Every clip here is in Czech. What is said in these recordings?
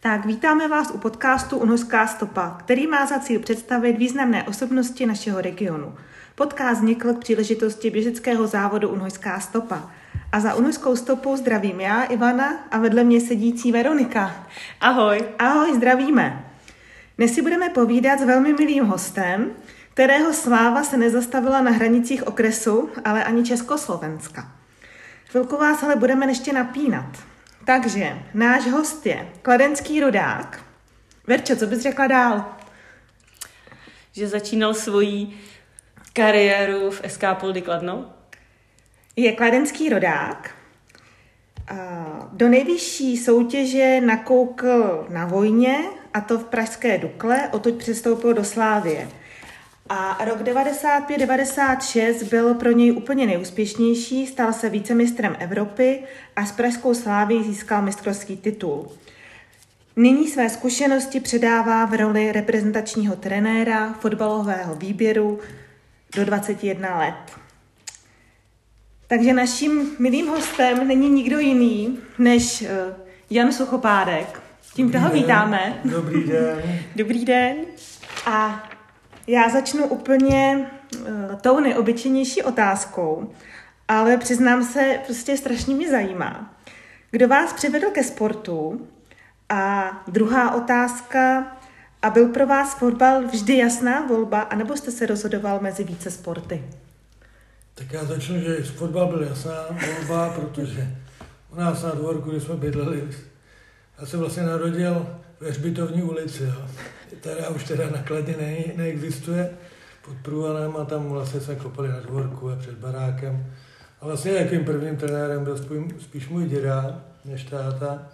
Tak vítáme vás u podcastu Unožská stopa, který má za cíl představit významné osobnosti našeho regionu. Podcast vznikl k příležitosti běžeckého závodu Unožská stopa. A za Unožskou stopou zdravím já, Ivana, a vedle mě sedící Veronika. Ahoj. Ahoj, zdravíme. Dnes si budeme povídat s velmi milým hostem, kterého sláva se nezastavila na hranicích okresu, ale ani Československa. Chvilku vás ale budeme ještě napínat. Takže náš host je kladenský rodák. Verčo, co bys řekla dál? Že začínal svoji kariéru v SK Poldy Kladno. Je kladenský rodák. Do nejvyšší soutěže nakoukl na vojně, a to v Pražské Dukle, odtud přestoupil do Slávie. A rok 95-96 byl pro něj úplně nejúspěšnější, stal se vícemistrem Evropy a s Pražskou slávy získal mistrovský titul. Nyní své zkušenosti předává v roli reprezentačního trenéra fotbalového výběru do 21 let. Takže naším milým hostem není nikdo jiný než eh, Jan Suchopádek. Tím toho vítáme. Dobrý den. Dobrý den. A já začnu úplně uh, tou neobyčejnější otázkou, ale přiznám se, prostě strašně mě zajímá. Kdo vás přivedl ke sportu? A druhá otázka, a byl pro vás fotbal vždy jasná volba, anebo jste se rozhodoval mezi více sporty? Tak já začnu, že fotbal byl jasná volba, protože u nás na dvorku, kde jsme bydleli, já jsem vlastně narodil ve Hřbitovní ulici. Jo která už teda nakladně ne, neexistuje, pod průvalem a tam vlastně jsme kopali na dvorku a před barákem. A vlastně jakým prvním trenérem byl spíš můj děda, než táta,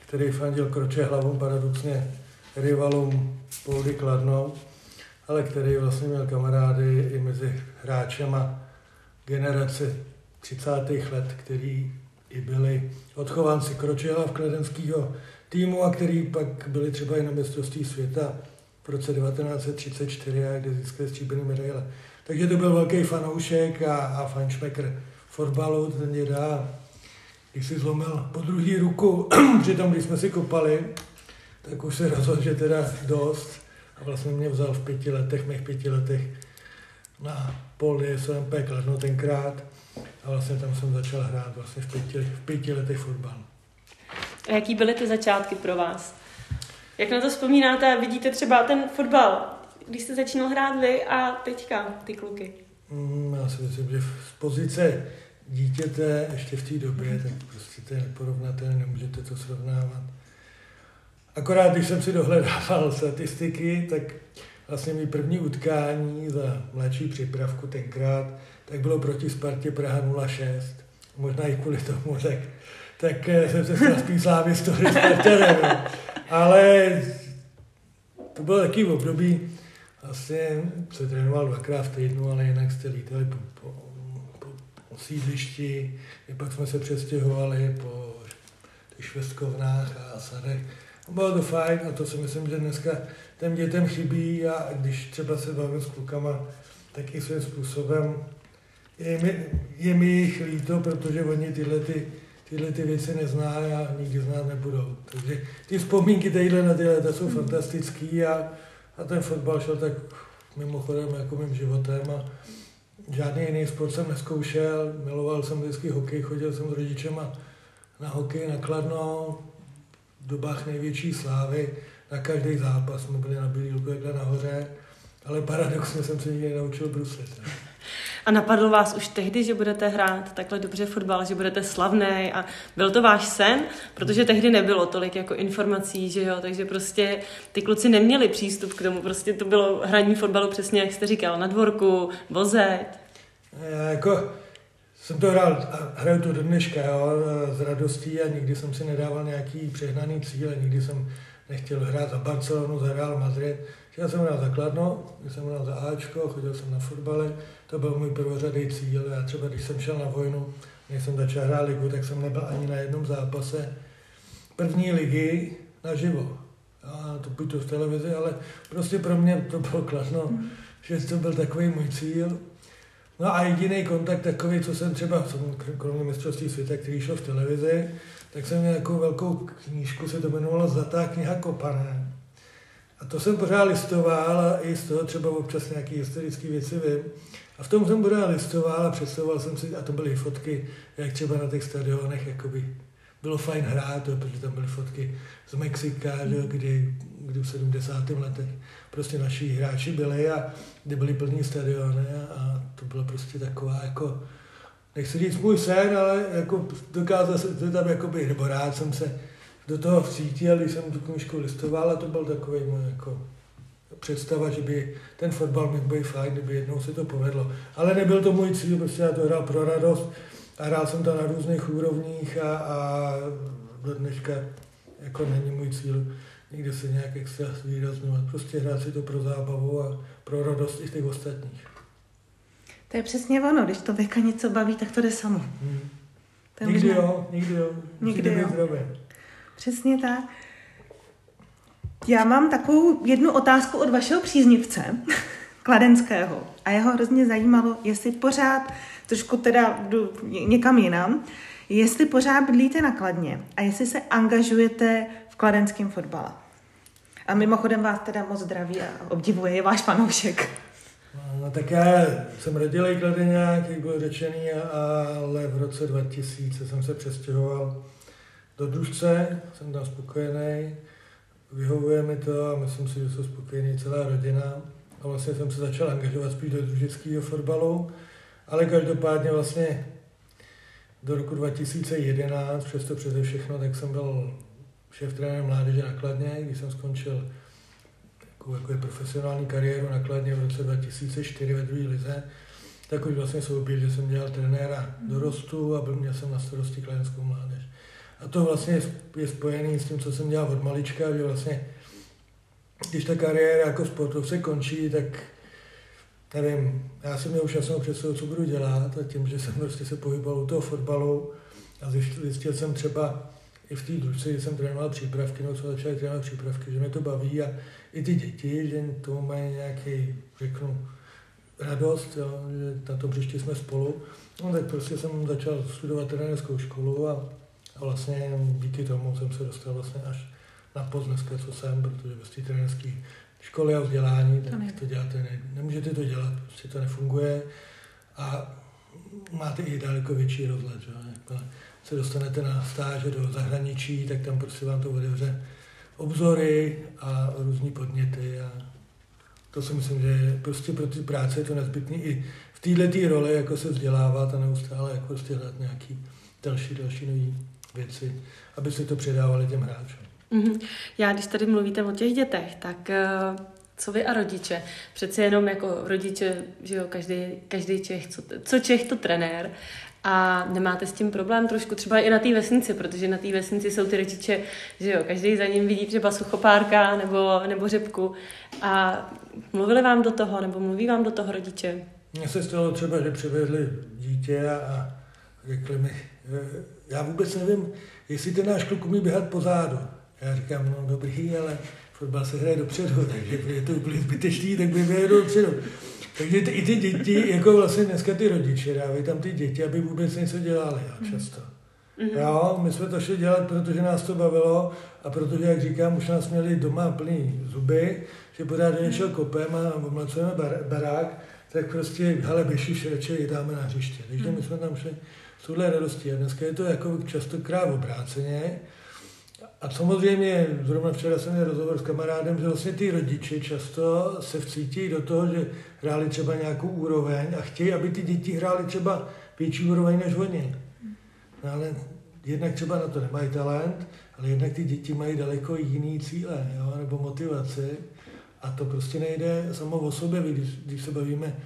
který fandil kroče hlavou paradoxně rivalům Poudy Kladnou, ale který vlastně měl kamarády i mezi hráčema generace 30. let, který i byli odchovanci Kročela v Kledenského týmu a který pak byli třeba i na mistrovství světa v roce 1934, kde získali stříbrný medaile. Takže to byl velký fanoušek a, a fanšmekr fotbalu, ten děda, když si zlomil po druhý ruku, přitom když jsme si kopali, tak už se rozhodl, že teda dost a vlastně mě vzal v pěti letech, mých pěti letech na pol SMP Kladno tenkrát a vlastně tam jsem začal hrát vlastně v pěti, v pěti letech fotbal. A jaký byly ty začátky pro vás? Jak na to vzpomínáte a vidíte třeba ten fotbal, když jste začínal hrát vy a teďka ty kluky? Mm, já si myslím, že z pozice dítěte ještě v té době, tak prostě to je neporovnatelné, nemůžete to srovnávat. Akorát, když jsem si dohledával statistiky, tak vlastně mi první utkání za mladší přípravku tenkrát, tak bylo proti Spartě Praha 06. Možná i kvůli tomu, tak tak eh, jsem se stal spíš slávistou Spartanem. Ale to bylo taky v období, vlastně se trénoval dvakrát v týdnu, ale jinak jste lítali po, po, po, po sídlišti, pak jsme se přestěhovali po těch švestkovnách a sadech. Bylo to fajn a to si myslím, že dneska těm dětem chybí a když třeba se bavím s klukama, tak i svým způsobem je mi, je mi jich líto, protože oni tyhle ty tyhle ty věci nezná a nikdy znát nebudou. Takže ty vzpomínky tadyhle na tyhle to jsou fantastický a, a ten fotbal šel tak mimochodem jako mým životem a žádný jiný sport jsem neskoušel, miloval jsem vždycky hokej, chodil jsem s rodičema na hokej na Kladno, v dobách největší slávy, na každý zápas jsme byli na Bílílku, jak nahoře, ale paradoxně jsem se nikdy nenaučil bruslit. Ne? A napadlo vás už tehdy, že budete hrát takhle dobře fotbal, že budete slavný a byl to váš sen, protože tehdy nebylo tolik jako informací, že jo, takže prostě ty kluci neměli přístup k tomu, prostě to bylo hraní fotbalu přesně, jak jste říkal, na dvorku, vozet. Já jako jsem to hrál a hraju to do dneška, jo, z radostí a nikdy jsem si nedával nějaký přehnaný cíle, nikdy jsem nechtěl hrát za Barcelonu, za Real Madrid, Chtěl jsem hrát za Kladno, jsem hrál za Ačko, chodil jsem na fotbale, to byl můj prvořadý cíl. Já třeba, když jsem šel na vojnu, než jsem začal hrát ligu, tak jsem nebyl ani na jednom zápase první ligy naživo. A to buď to v televizi, ale prostě pro mě to bylo Kladno, mm. že to byl takový můj cíl. No a jediný kontakt takový, co jsem třeba, kromě mistrovství světa, který šel v televizi, tak jsem měl jako velkou knížku, se to jmenovalo Zlatá kniha Kopané. A to jsem pořád listoval a i z toho třeba občas nějaké historické věci vím. A v tom jsem pořád listoval a představoval jsem si, a to byly fotky, jak třeba na těch stadionech jakoby bylo fajn hrát, protože tam byly fotky z Mexika, mm. kdy, kdy v 70. letech prostě naši hráči byli a kde byly plný stadiony a, a to bylo prostě taková jako, nechci říct můj sen, ale jako dokázal jsem to tam jakoby, nebo rád jsem se do toho vcítil, když jsem tu knižku listoval a to byl takový můj jako představa, že by ten fotbal měl být fajn, kdyby jednou se to povedlo. Ale nebyl to můj cíl, prostě já to hrál pro radost a hrál jsem to na různých úrovních a, a do dneška jako není můj cíl někde se nějak extra zvýrazňovat. Prostě hrát si to pro zábavu a pro radost i těch ostatních. To je přesně ono, když to věka něco baví, tak to jde samo. Hmm. Nikdy možná... jo, nikdy jo. Nikdy jo. Přesně tak. Já mám takovou jednu otázku od vašeho příznivce, Kladenského. A jeho hrozně zajímalo, jestli pořád, trošku teda jdu někam jinam, jestli pořád bydlíte na Kladně a jestli se angažujete v kladenském fotbale. A mimochodem vás teda moc zdraví a obdivuje, je váš fanoušek. No tak já jsem rodilý kladeňák, jak bylo řečený, ale v roce 2000 jsem se přestěhoval do Družce, jsem tam spokojený, vyhovuje mi to a myslím si, že jsou spokojení celá rodina. A vlastně jsem se začal angažovat spíš do družického fotbalu, ale každopádně vlastně do roku 2011, přesto přeze všechno, tak jsem byl šéf trenér mládeže na Kladně, když jsem skončil takovou jako profesionální kariéru na Kladně v roce 2004 ve druhé lize, tak už vlastně souběh, že jsem dělal trenéra dorostu a byl měl jsem na starosti kladenskou mládež. A to vlastně je spojený s tím, co jsem dělal od malička, že vlastně, když ta kariéra jako sportovce končí, tak nevím, já jsem měl už jasnou představu, co budu dělat a tím, že jsem prostě se pohyboval u toho fotbalu a zjistil, zjistil jsem třeba i v té družce, kdy jsem trénoval přípravky, no co začal trénovat přípravky, že mě to baví a i ty děti, že tomu mají nějaký, řeknu, radost, jo, že na tom příště jsme spolu. No tak prostě jsem začal studovat trenérskou školu a a vlastně díky tomu jsem se dostal vlastně až na post dneska, co jsem, protože bez té trenerské školy a vzdělání, tak to, to děláte, ne, nemůžete to dělat, prostě to nefunguje a máte i daleko větší rozhled, že? Jakmile se dostanete na stáže do zahraničí, tak tam prostě vám to otevře obzory a různí podněty a to si myslím, že prostě pro ty práce je to nezbytné i v této roli, jako se vzdělávat a neustále jako prostě hledat nějaký další, další nový věci, aby se to předávali těm hráčům. Mm-hmm. Já, když tady mluvíte o těch dětech, tak eh, co vy a rodiče? Přece jenom jako rodiče, že jo, každý, každý Čech, co, co Čech, to trenér. A nemáte s tím problém trošku třeba i na té vesnici, protože na té vesnici jsou ty rodiče, že jo, každý za ním vidí třeba suchopárka nebo, nebo řepku. A mluvili vám do toho, nebo mluví vám do toho rodiče? Mně se stalo třeba, že přivezli dítě a, a řekli mi, já vůbec nevím, jestli ten náš kluk umí běhat pozadu. Já říkám, no dobrý, ale fotbal se hraje dopředu, takže je to úplně zbytečný, tak by běhal dopředu. Takže ty, i ty děti, jako vlastně dneska ty rodiče dávají tam ty děti, aby vůbec něco dělali, jo, mhm. často. Mm-hmm. Jo, my jsme to šli dělat, protože nás to bavilo a protože, jak říkám, už nás měli doma plný zuby, že pořád do něčeho kopem a omlacujeme bar, barák, tak prostě, hele, běží radši dáme na hřiště. Takže my jsme tam šli s touhle radostí. A dneska je to jako častokrát obráceně. A samozřejmě, zrovna včera jsem měl rozhovor s kamarádem, že vlastně ty rodiče často se vcítí do toho, že hráli třeba nějakou úroveň a chtějí, aby ty děti hrály třeba větší úroveň než oni. No ale jednak třeba na to nemají talent, ale jednak ty děti mají daleko jiný cíle, jo, nebo motivaci. A to prostě nejde samo o sobě, když, když se bavíme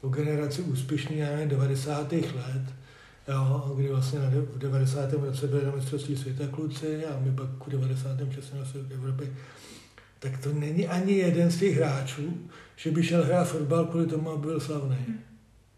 o generaci úspěšných, já nevím, 90. let, jo, kdy vlastně v 90. roce byli na mistrovství světa kluci a my pak v 96. na světě Evropy, tak to není ani jeden z těch hráčů, že by šel hrát fotbal kvůli tomu, aby byl slavný.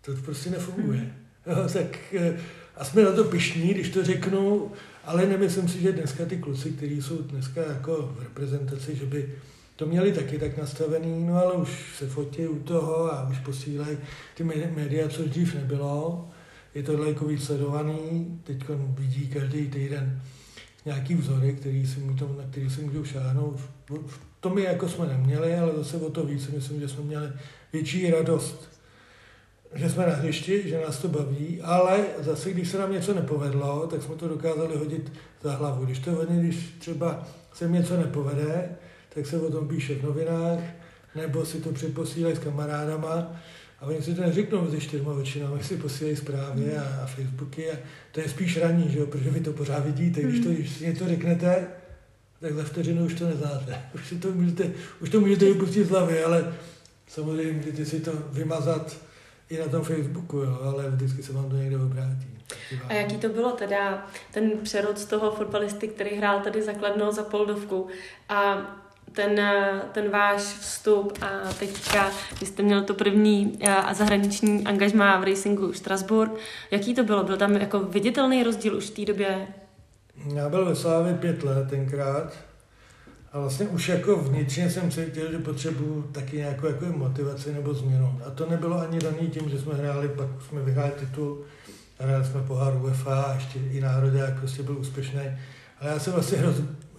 To prostě nefunguje. Jo, tak eh, a jsme na to pišní, když to řeknu, ale nemyslím si, že dneska ty kluci, kteří jsou dneska jako v reprezentaci, že by to měli taky tak nastavený, no ale už se fotí u toho a už posílají ty média, co dřív nebylo je to daleko víc sledovaný, teď vidí každý týden nějaký vzory, který si můžou, na který si můžou šáhnout. To my jako jsme neměli, ale zase o to víc myslím, že jsme měli větší radost, že jsme na hřišti, že nás to baví, ale zase, když se nám něco nepovedlo, tak jsme to dokázali hodit za hlavu. Když to oni, když třeba se něco nepovede, tak se o tom píše v novinách, nebo si to přeposílají s kamarádama a oni si to neřeknou mezi čtyřma očinami, si posílají zprávy a, a Facebooky a to je spíš raní, že jo, protože vy to pořád vidíte, když, to, když si něco řeknete, tak za vteřinu už to neznáte. Už, si to můžete, už to můžete vypustit z hlavy, ale samozřejmě můžete si to vymazat i na tom Facebooku, jo, ale vždycky se vám to někde obrátí. A jaký to bylo teda ten přerod z toho fotbalisty, který hrál tady zakladnou za Poldovku a ten, ten váš vstup a teďka, když jste měl to první a zahraniční angažmá v racingu Strasbourg, jaký to bylo? Byl tam jako viditelný rozdíl už v té době? Já byl ve Slávě pět let tenkrát a vlastně už jako vnitřně jsem cítil, že potřebuju taky nějakou jako motivaci nebo změnu. A to nebylo ani daný tím, že jsme hráli, pak jsme vyhráli titul, hráli jsme pohár UEFA a ještě i národě, jak prostě byl úspěšný. Ale já jsem vlastně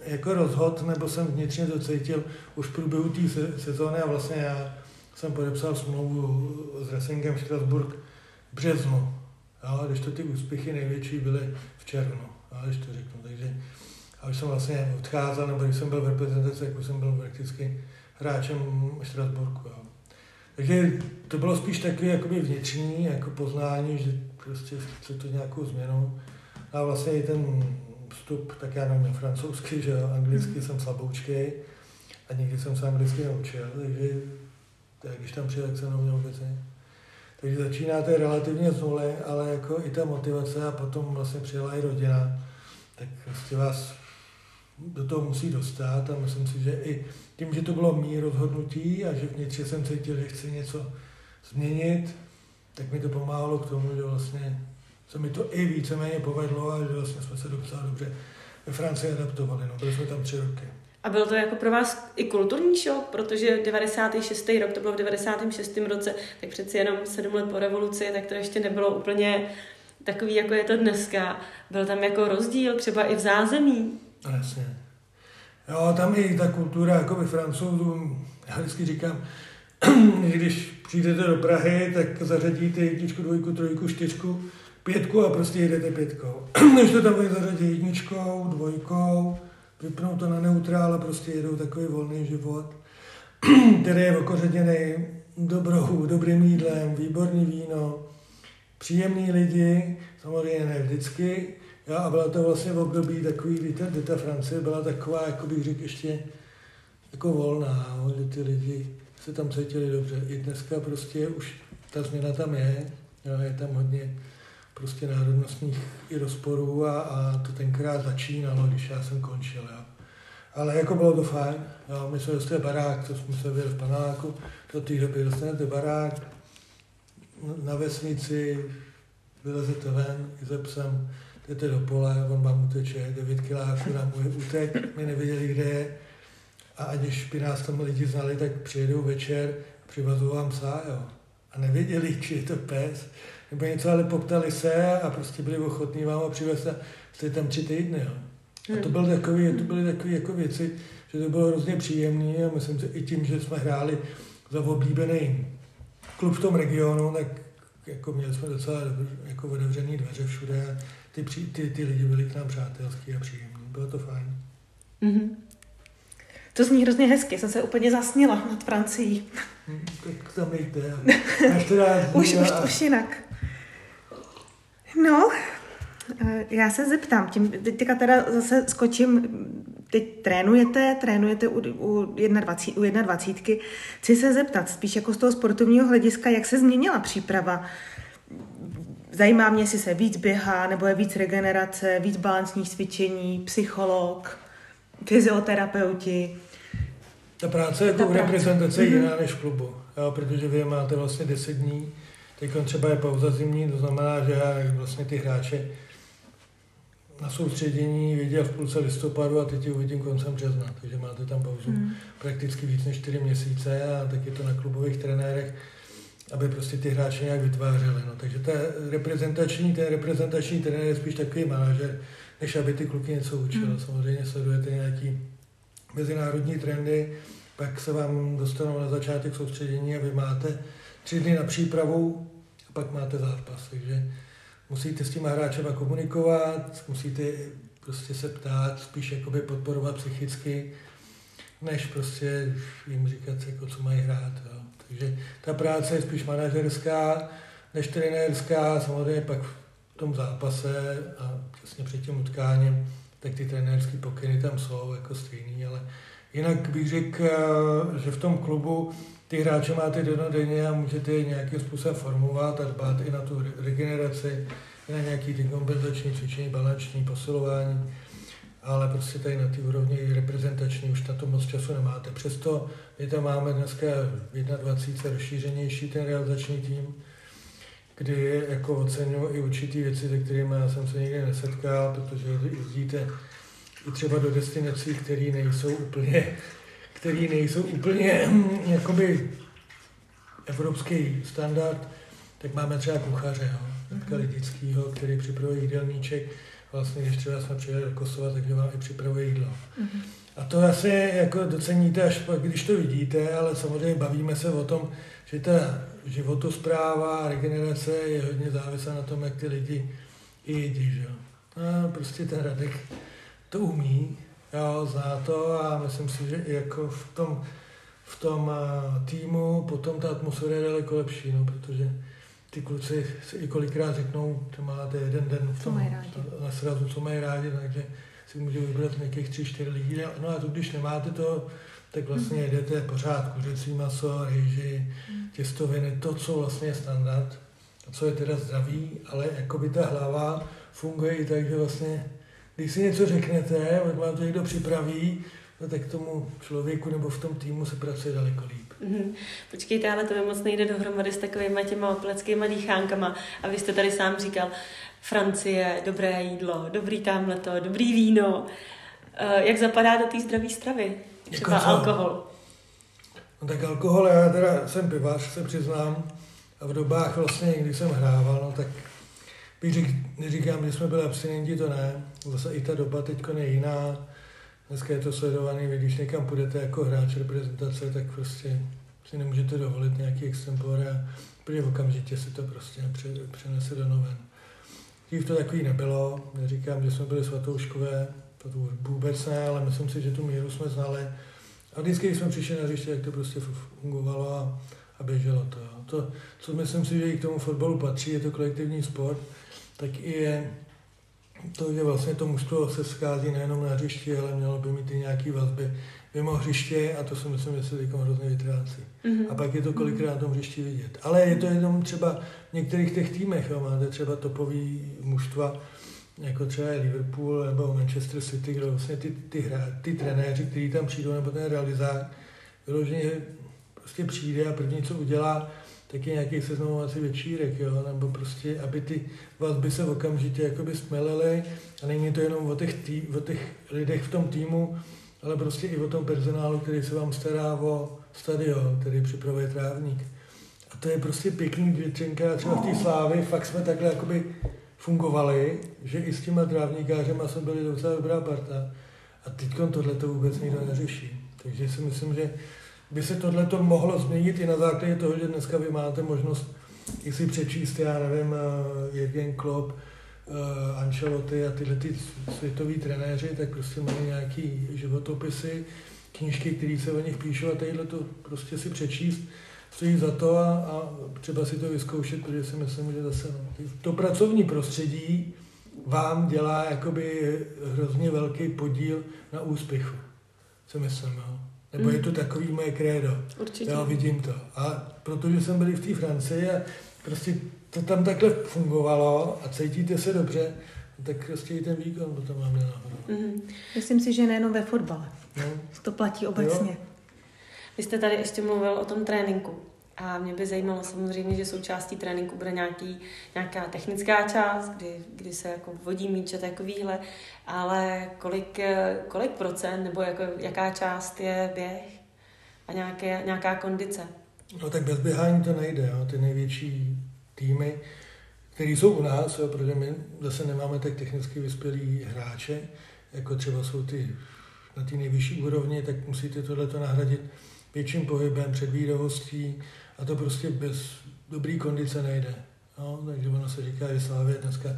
jako rozhod, nebo jsem vnitřně to cítil už v průběhu té sezóny a vlastně já jsem podepsal smlouvu s Racingem Strasburg v březnu. Jo, když to ty úspěchy největší byly v červnu, jo, když to řeknu. Takže a už jsem vlastně odcházel, nebo když jsem byl v reprezentaci, jak jsem byl prakticky hráčem Strasburku. Jo. Takže to bylo spíš takové jakoby vnitřní jako poznání, že prostě chce to nějakou změnu. A vlastně i ten vstup, tak já nevím francouzsky, že jo, anglicky mm. jsem slaboučký a nikdy jsem se anglicky neučil, takže tak když tam přijel, tak jsem neuměl vůbec Takže začínáte relativně z nuly, ale jako i ta motivace a potom vlastně přijela i rodina, tak prostě vás do toho musí dostat a myslím si, že i tím, že to bylo mý rozhodnutí a že vnitřně jsem cítil, že chci něco změnit, tak mi to pomáhalo k tomu, že vlastně se mi to i víceméně povedlo a že vlastně jsme se docela dobře ve Francii adaptovali. No, byli jsme tam tři roky. A byl to jako pro vás i kulturní šok, protože 96. rok, to bylo v 96. roce, tak přeci jenom sedm let po revoluci, tak to ještě nebylo úplně takový, jako je to dneska. Byl tam jako rozdíl třeba i v zázemí? No, jasně. Jo, tam i ta kultura, jako by francouzů, já vždycky říkám, když přijdete do Prahy, tak zařadíte jedničku, dvojku, trojku, čtyřku, pětku a prostě jedete pětkou. Než to tam zařadí jedničkou, dvojkou, vypnou to na neutrál a prostě jedou takový volný život, který je okořeněný dobrou, dobrým jídlem, výborný víno, příjemní lidi, samozřejmě ne vždycky, Jo, a byla to vlastně v období takový, kdy ta, kdy ta Francie byla taková, jako bych řekl, ještě jako volná, jo, že ty lidi se tam cítili dobře. I dneska prostě už ta změna tam je, jo, je tam hodně prostě národnostních i rozporů a, a to tenkrát začínalo, když já jsem končil. Jo. Ale jako bylo to fajn, jo, my jsme dostali barák, to jsme se byli v panáku, do té doby dostanete barák na vesnici, vylezete ven i ze psem, jdete do pole, on vám uteče, 9 kiláků na můj útek, my nevěděli, kde je. A aniž by nás tam lidi znali, tak přijedou večer, přivazují vám psa, jo. A nevěděli, či je to pes, nebo něco, ale poptali se a prostě byli ochotní vám ho přivést a jste tam tři týdny, jo. A to, byl takový, to byly takové jako věci, že to bylo hrozně příjemné a myslím si i tím, že jsme hráli za oblíbený klub v tom regionu, tak jako měli jsme docela jako otevřený dveře všude ty, ty, ty lidi byli k nám přátelský a příjemní. Bylo to fajn. Mm-hmm. To zní hrozně hezky, jsem se úplně zasnila nad Francií. Tak tam jde. už, už, už jinak. No, eh, já se zeptám, tím, teďka teda zase skočím, teď trénujete, trénujete u, u, 21, u 21. Chci se zeptat, spíš jako z toho sportovního hlediska, jak se změnila příprava Zajímá mě, jestli se víc běhá, nebo je víc regenerace, víc balansních cvičení, psycholog, fyzioterapeuti. Ta práce jako Ta v reprezentaci je jiná než v klubu, jo, protože vy máte vlastně 10 dní, teď třeba je pauza zimní, to znamená, že já vlastně ty hráče na soustředění viděl v půlce listopadu a teď ji uvidím koncem března, takže máte tam pauzu hmm. prakticky víc než 4 měsíce a tak je to na klubových trenérech aby prostě ty hráče nějak vytvářeli. No. Takže ta reprezentační, ten reprezentační trenér je spíš takový manažer, než aby ty kluky něco učil. Mm. Samozřejmě sledujete nějaký mezinárodní trendy, pak se vám dostanou na začátek soustředění a vy máte tři dny na přípravu a pak máte zápas. Takže musíte s těma hráčema komunikovat, musíte prostě se ptát, spíš jakoby podporovat psychicky, než prostě jim říkat, jako, co mají hrát. Jo. Takže ta práce je spíš manažerská, než trenérská, samozřejmě pak v tom zápase a přesně před tím utkáním, tak ty trenérské pokyny tam jsou jako stejný, ale jinak bych řekl, že v tom klubu ty hráče máte denodenně a můžete je nějakým způsobem formovat a dbát i na tu regeneraci, na nějaký ty kompenzační cvičení, balanční, posilování, ale prostě tady na ty úrovni reprezentační už na to moc času nemáte. Přesto my tam máme dneska v 21. rozšířenější ten realizační tým, kdy jako oceňuji i určitý věci, se kterými já jsem se nikdy nesetkal, protože jezdíte i třeba do destinací, které nejsou úplně, které nejsou úplně jakoby evropský standard, tak máme třeba kuchaře, jo, Radka Lidickýho, který připravuje jídelníček. Vlastně, když třeba jsme přijeli do Kosova, takže vám i připravuje jídlo. Mm-hmm. A to asi jako doceníte až když to vidíte, ale samozřejmě bavíme se o tom, že ta životospráva, regenerace je hodně závislá na tom, jak ty lidi jedí. Že? A prostě ten Radek to umí, jo, zná to a myslím si, že jako v tom, v tom týmu potom ta atmosféra je daleko lepší, no, protože ty kluci si i kolikrát řeknou, že máte jeden den v tom, na srazu, co mají rádi, takže si může vybrat nějakých tři, čtyři lidí. No a to, když nemáte to, tak vlastně mhm. jedete pořád kuřecí maso, rýži, mhm. těstoviny, to, co vlastně je standard, a co je teda zdravý, ale jako by ta hlava funguje i tak, že vlastně, když si něco řeknete, vám to někdo připraví, no tak tomu člověku nebo v tom týmu se pracuje daleko líp. Mm-hmm. Počkejte, ale to mi moc nejde dohromady s takovými těma opleckýma dýchánkama. A vy jste tady sám říkal, Francie, dobré jídlo, dobrý tamhle to, dobrý víno. Uh, jak zapadá do té zdravé stravy? Třeba jako alkohol. No tak alkohol, já teda jsem pivař, se přiznám. A v dobách vlastně, když jsem hrával, no tak bych řík, neříkám, že jsme byli abstinenti, to ne. Zase i ta doba teď je jiná. Dneska je to sledovaný, vy když někam půjdete jako hráč reprezentace, tak prostě si nemůžete dovolit nějaký extempore, protože okamžitě se to prostě přenese do noven. Dřív to takový nebylo, neříkám, že jsme byli svatouškové, to vůbec ne, ale myslím si, že tu míru jsme znali. A vždycky, když jsme přišli na hřiště, jak to prostě fungovalo a, a běželo to. To, co myslím si, že i k tomu fotbalu patří, je to kolektivní sport, tak i je to, že vlastně to mužstvo se schází nejenom na hřišti, ale mělo by mít i nějaký vazby mimo hřiště a to si myslím, že se teď hrozně vytrácí. Mm-hmm. A pak je to kolikrát na tom hřišti vidět. Ale je to jenom třeba v některých těch týmech, jo, máte třeba topový mužstva, jako třeba je Liverpool nebo Manchester City, kde vlastně ty, ty, hra, ty trenéři, kteří tam přijdou, nebo ten realizák, vyloženě prostě přijde a první, co udělá, tak je nějaký seznamovací večírek, jo? nebo prostě, aby ty vazby se okamžitě jakoby smelily a není to jenom o těch, tý, o těch lidech v tom týmu, ale prostě i o tom personálu, který se vám stará o stadion, který připravuje trávník. A to je prostě pěkný většinka, třeba v té slávy fakt jsme takhle jakoby fungovali, že i s těma trávníkářema jsme byli docela dobrá parta. A teď tohle to vůbec nikdo neřeší. Takže si myslím, že by se tohle mohlo změnit i na základě toho, že dneska vy máte možnost i si přečíst, já nevím, eh, Jürgen Klopp, uh, Ancelotti a tyhle ty světoví trenéři, tak prostě mají nějaký životopisy, knížky, které se o nich píšou a tadyhle to prostě si přečíst stojí za to a, a třeba si to vyzkoušet, protože si myslím, že zase no, to pracovní prostředí vám dělá jakoby hrozně velký podíl na úspěchu, si myslím. Jo. Nebo je to mm. takový moje krédo. Určitě. Já vidím to. A protože jsem byl v té Francii a prostě to tam takhle fungovalo a cítíte se dobře, tak prostě i ten výkon potom máme nahoru. Mm-hmm. Myslím si, že nejenom ve fotbale. No. To platí obecně. Jo. Vy jste tady ještě mluvil o tom tréninku. A mě by zajímalo samozřejmě, že součástí tréninku bude nějaký, nějaká technická část, kdy, kdy se jako vodí míče takovýhle, ale kolik, kolik procent nebo jako, jaká část je běh a nějaké, nějaká kondice? No tak bez běhání to nejde. Jo. Ty největší týmy, který jsou u nás, protože my zase nemáme tak technicky vyspělý hráče, jako třeba jsou ty na té nejvyšší úrovni, tak musíte tohleto nahradit větším pohybem, předvídavostí a to prostě bez dobrý kondice nejde. No, takže ono se říká, že Slávě dneska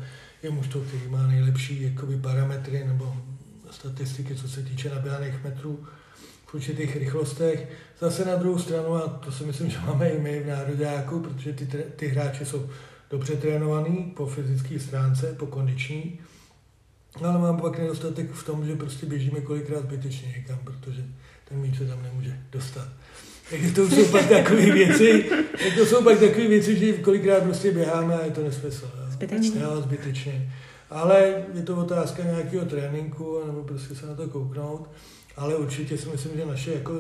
je mužstvo, který má nejlepší jakoby, parametry nebo statistiky, co se týče naběhaných metrů v určitých rychlostech. Zase na druhou stranu, a to si myslím, že máme i my v Nároďáku, protože ty, ty hráči jsou dobře trénovaný po fyzické stránce, po kondiční, ale mám pak nedostatek v tom, že prostě běžíme kolikrát zbytečně někam, protože ten míč se tam nemůže dostat. Takže to jsou pak takové věci, to jsou pak takové věci, že kolikrát prostě běháme a je to nesmysl. Zbytečně. Jo, zbytečně. Ale je to otázka nějakého tréninku, nebo prostě se na to kouknout. Ale určitě si myslím, že naše jako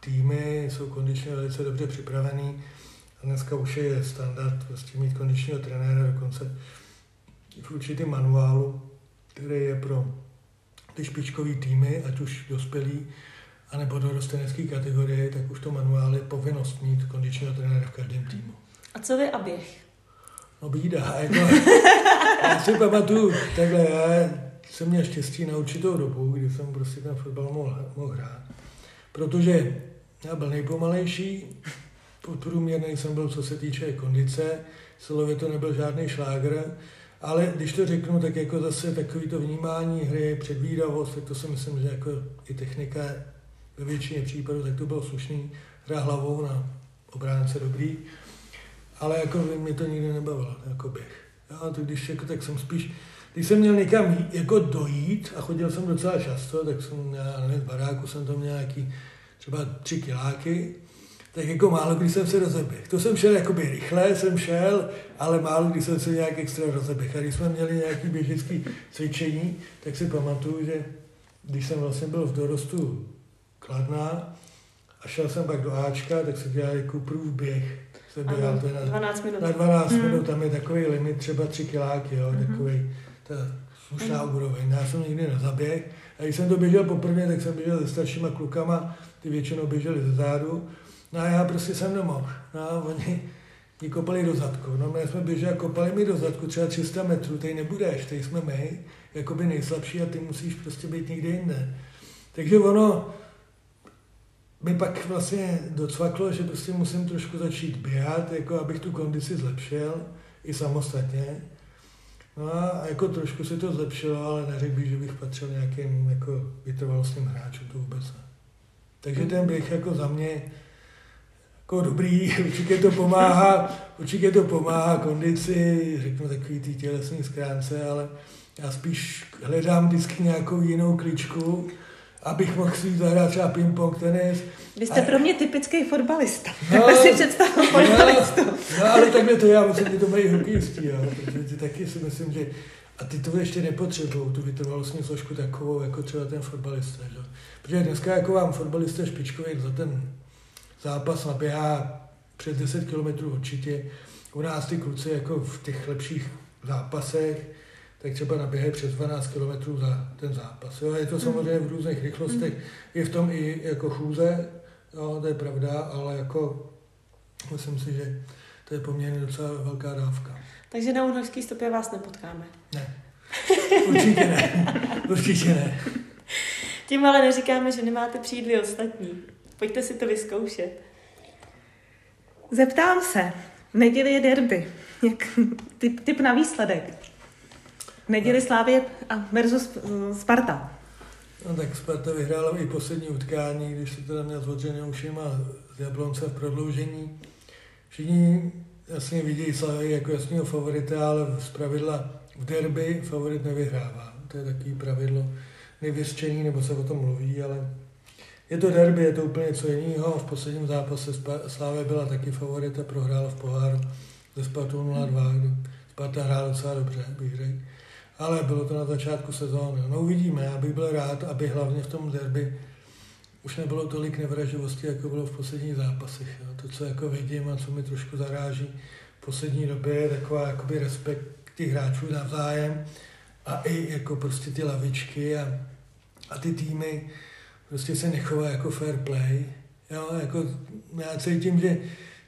týmy jsou kondičně velice dobře připravený. A dneska už je standard prostě mít kondičního trenéra dokonce v určitém manuálu, který je pro ty špičkové týmy, ať už dospělí, anebo do rostenecké kategorie, tak už to manuál je povinnost mít kondičního trenéra v každém týmu. A co vy a běh? No bída, jako, já si pamatuju, takhle, já jsem měl štěstí na určitou dobu, kdy jsem prostě ten fotbal mohl, mohl hrát. Protože já byl nejpomalejší, podprůměrný jsem byl, co se týče kondice, silově to nebyl žádný šlágr, ale když to řeknu, tak jako zase takový to vnímání hry, předvídavost, tak to si myslím, že jako i technika ve většině případů, tak to bylo slušný. Hra hlavou na obránce dobrý, ale jako mě to nikdy nebavilo, jako běh. Já to když jako, tak jsem spíš, když jsem měl někam jako dojít a chodil jsem docela často, tak jsem, já nevím, v baráku jsem to měl nějaký třeba tři kiláky, tak jako málo kdy jsem se rozeběhl. To jsem šel jakoby rychle, jsem šel, ale málo kdy jsem se nějak extra rozeběhl. A když jsme měli nějaký běžecký cvičení, tak si pamatuju, že když jsem vlastně byl v dorostu Kladná a šel jsem pak do Ačka, tak se dělal jako prův běh. Se běhal to na 12 minut. Na 12 hmm. minut, tam je takový limit, třeba 3 kiláky, jo, hmm. takový, ta slušná hmm. úroveň. Já jsem nikdy nezaběh. A když jsem to běžel poprvé, tak jsem běžel se staršíma klukama, ty většinou běželi ze zádu. No a já prostě jsem nemohl. No a oni mi kopali do zadku. No my jsme běželi a kopali mi do zadku třeba 300 metrů, tady nebudeš, tady jsme my, jakoby nejslabší a ty musíš prostě být někde jinde. Takže ono, mi pak vlastně docvaklo, že prostě musím trošku začít běhat, jako abych tu kondici zlepšil i samostatně. No a jako trošku se to zlepšilo, ale neřekl bych, že bych patřil nějakým jako vytrvalostním hráčům, to vůbec ne. Takže ten běh jako za mě jako dobrý, určitě to pomáhá, určitě to pomáhá kondici, řeknu takový ty tělesný skránce, ale já spíš hledám vždycky nějakou jinou kličku, abych mohl si zahrát třeba ping-pong, tenis. Vy jste a... pro mě typický fotbalista. No, tak si představil no, fotbalistu. No, no, ale takhle to já musím, to mají hokejistí, jo, protože ty taky si myslím, že a ty to ještě nepotřebují, tu vytrvalostní složku takovou, jako třeba ten fotbalista. Že? Protože dneska jako vám fotbalista špičkový za ten zápas naběhá přes 10 km určitě. U nás ty kluci jako v těch lepších zápasech tak třeba naběhají přes 12 km za ten zápas. Jo, je to samozřejmě v různých rychlostech, je v tom i jako chůze, jo, to je pravda, ale jako myslím si, že to je poměrně docela velká dávka. Takže na unorský stopě vás nepotkáme. Ne. Určitě ne. Určitě ne. Tím ale neříkáme, že nemáte přijít ostatní. Pojďte si to vyzkoušet. Zeptám se. V neděli je derby. Jak, typ, typ na výsledek neděli Slávě versus eh, Sparta. No tak Sparta vyhrála i poslední utkání, když se teda měl s Vodřenem ušima z Jablonce v prodloužení. Všichni jasně vidí Slavy jako jasného favorita, ale z pravidla v derby favorit nevyhrává. To je takový pravidlo nevyřčení, nebo se o tom mluví, ale je to derby, je to úplně něco jiného. V posledním zápase Slávě byla taky favorita, prohrála v poháru ze Spartou 0-2, kdy Sparta hrála docela dobře, bych řekl ale bylo to na začátku sezóny. No uvidíme, já bych byl rád, aby hlavně v tom derby už nebylo tolik nevraživosti, jako bylo v posledních zápasech. Jo. To, co jako vidím a co mi trošku zaráží v poslední době, je taková jakoby respekt těch hráčů navzájem a i jako prostě ty lavičky a, a ty týmy prostě se nechovají jako fair play. Jo, jako já cítím, že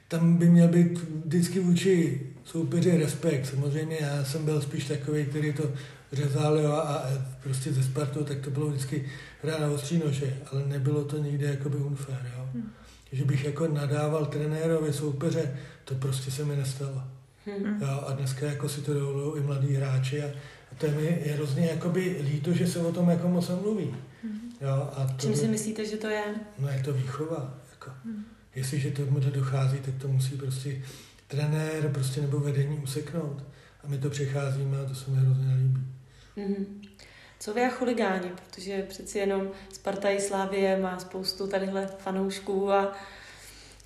tam by měl být vždycky vůči soupeři respekt. Samozřejmě já jsem byl spíš takový, který to řezal jo, a prostě ze Spartu, tak to bylo vždycky hra na ostří nože, ale nebylo to nikdy jakoby unfair. Jo. Hmm. Že bych jako nadával trenérovi soupeře, to prostě se mi nestalo. Hmm. Jo, a dneska jako si to dovolují i mladí hráči a, a to je mi je hrozně jakoby líto, že se o tom jako moc mluví. Hmm. Jo, a to, Čím si myslíte, že to je? No je to výchova. Jako. Hmm. Jestliže tomu dochází, tak to musí prostě trenér prostě nebo vedení useknout. A my to přecházíme a to se mi hrozně nelíbí. Mm-hmm. Co vy a chuligáni, protože přeci jenom Sparta i Slávie má spoustu tadyhle fanoušků a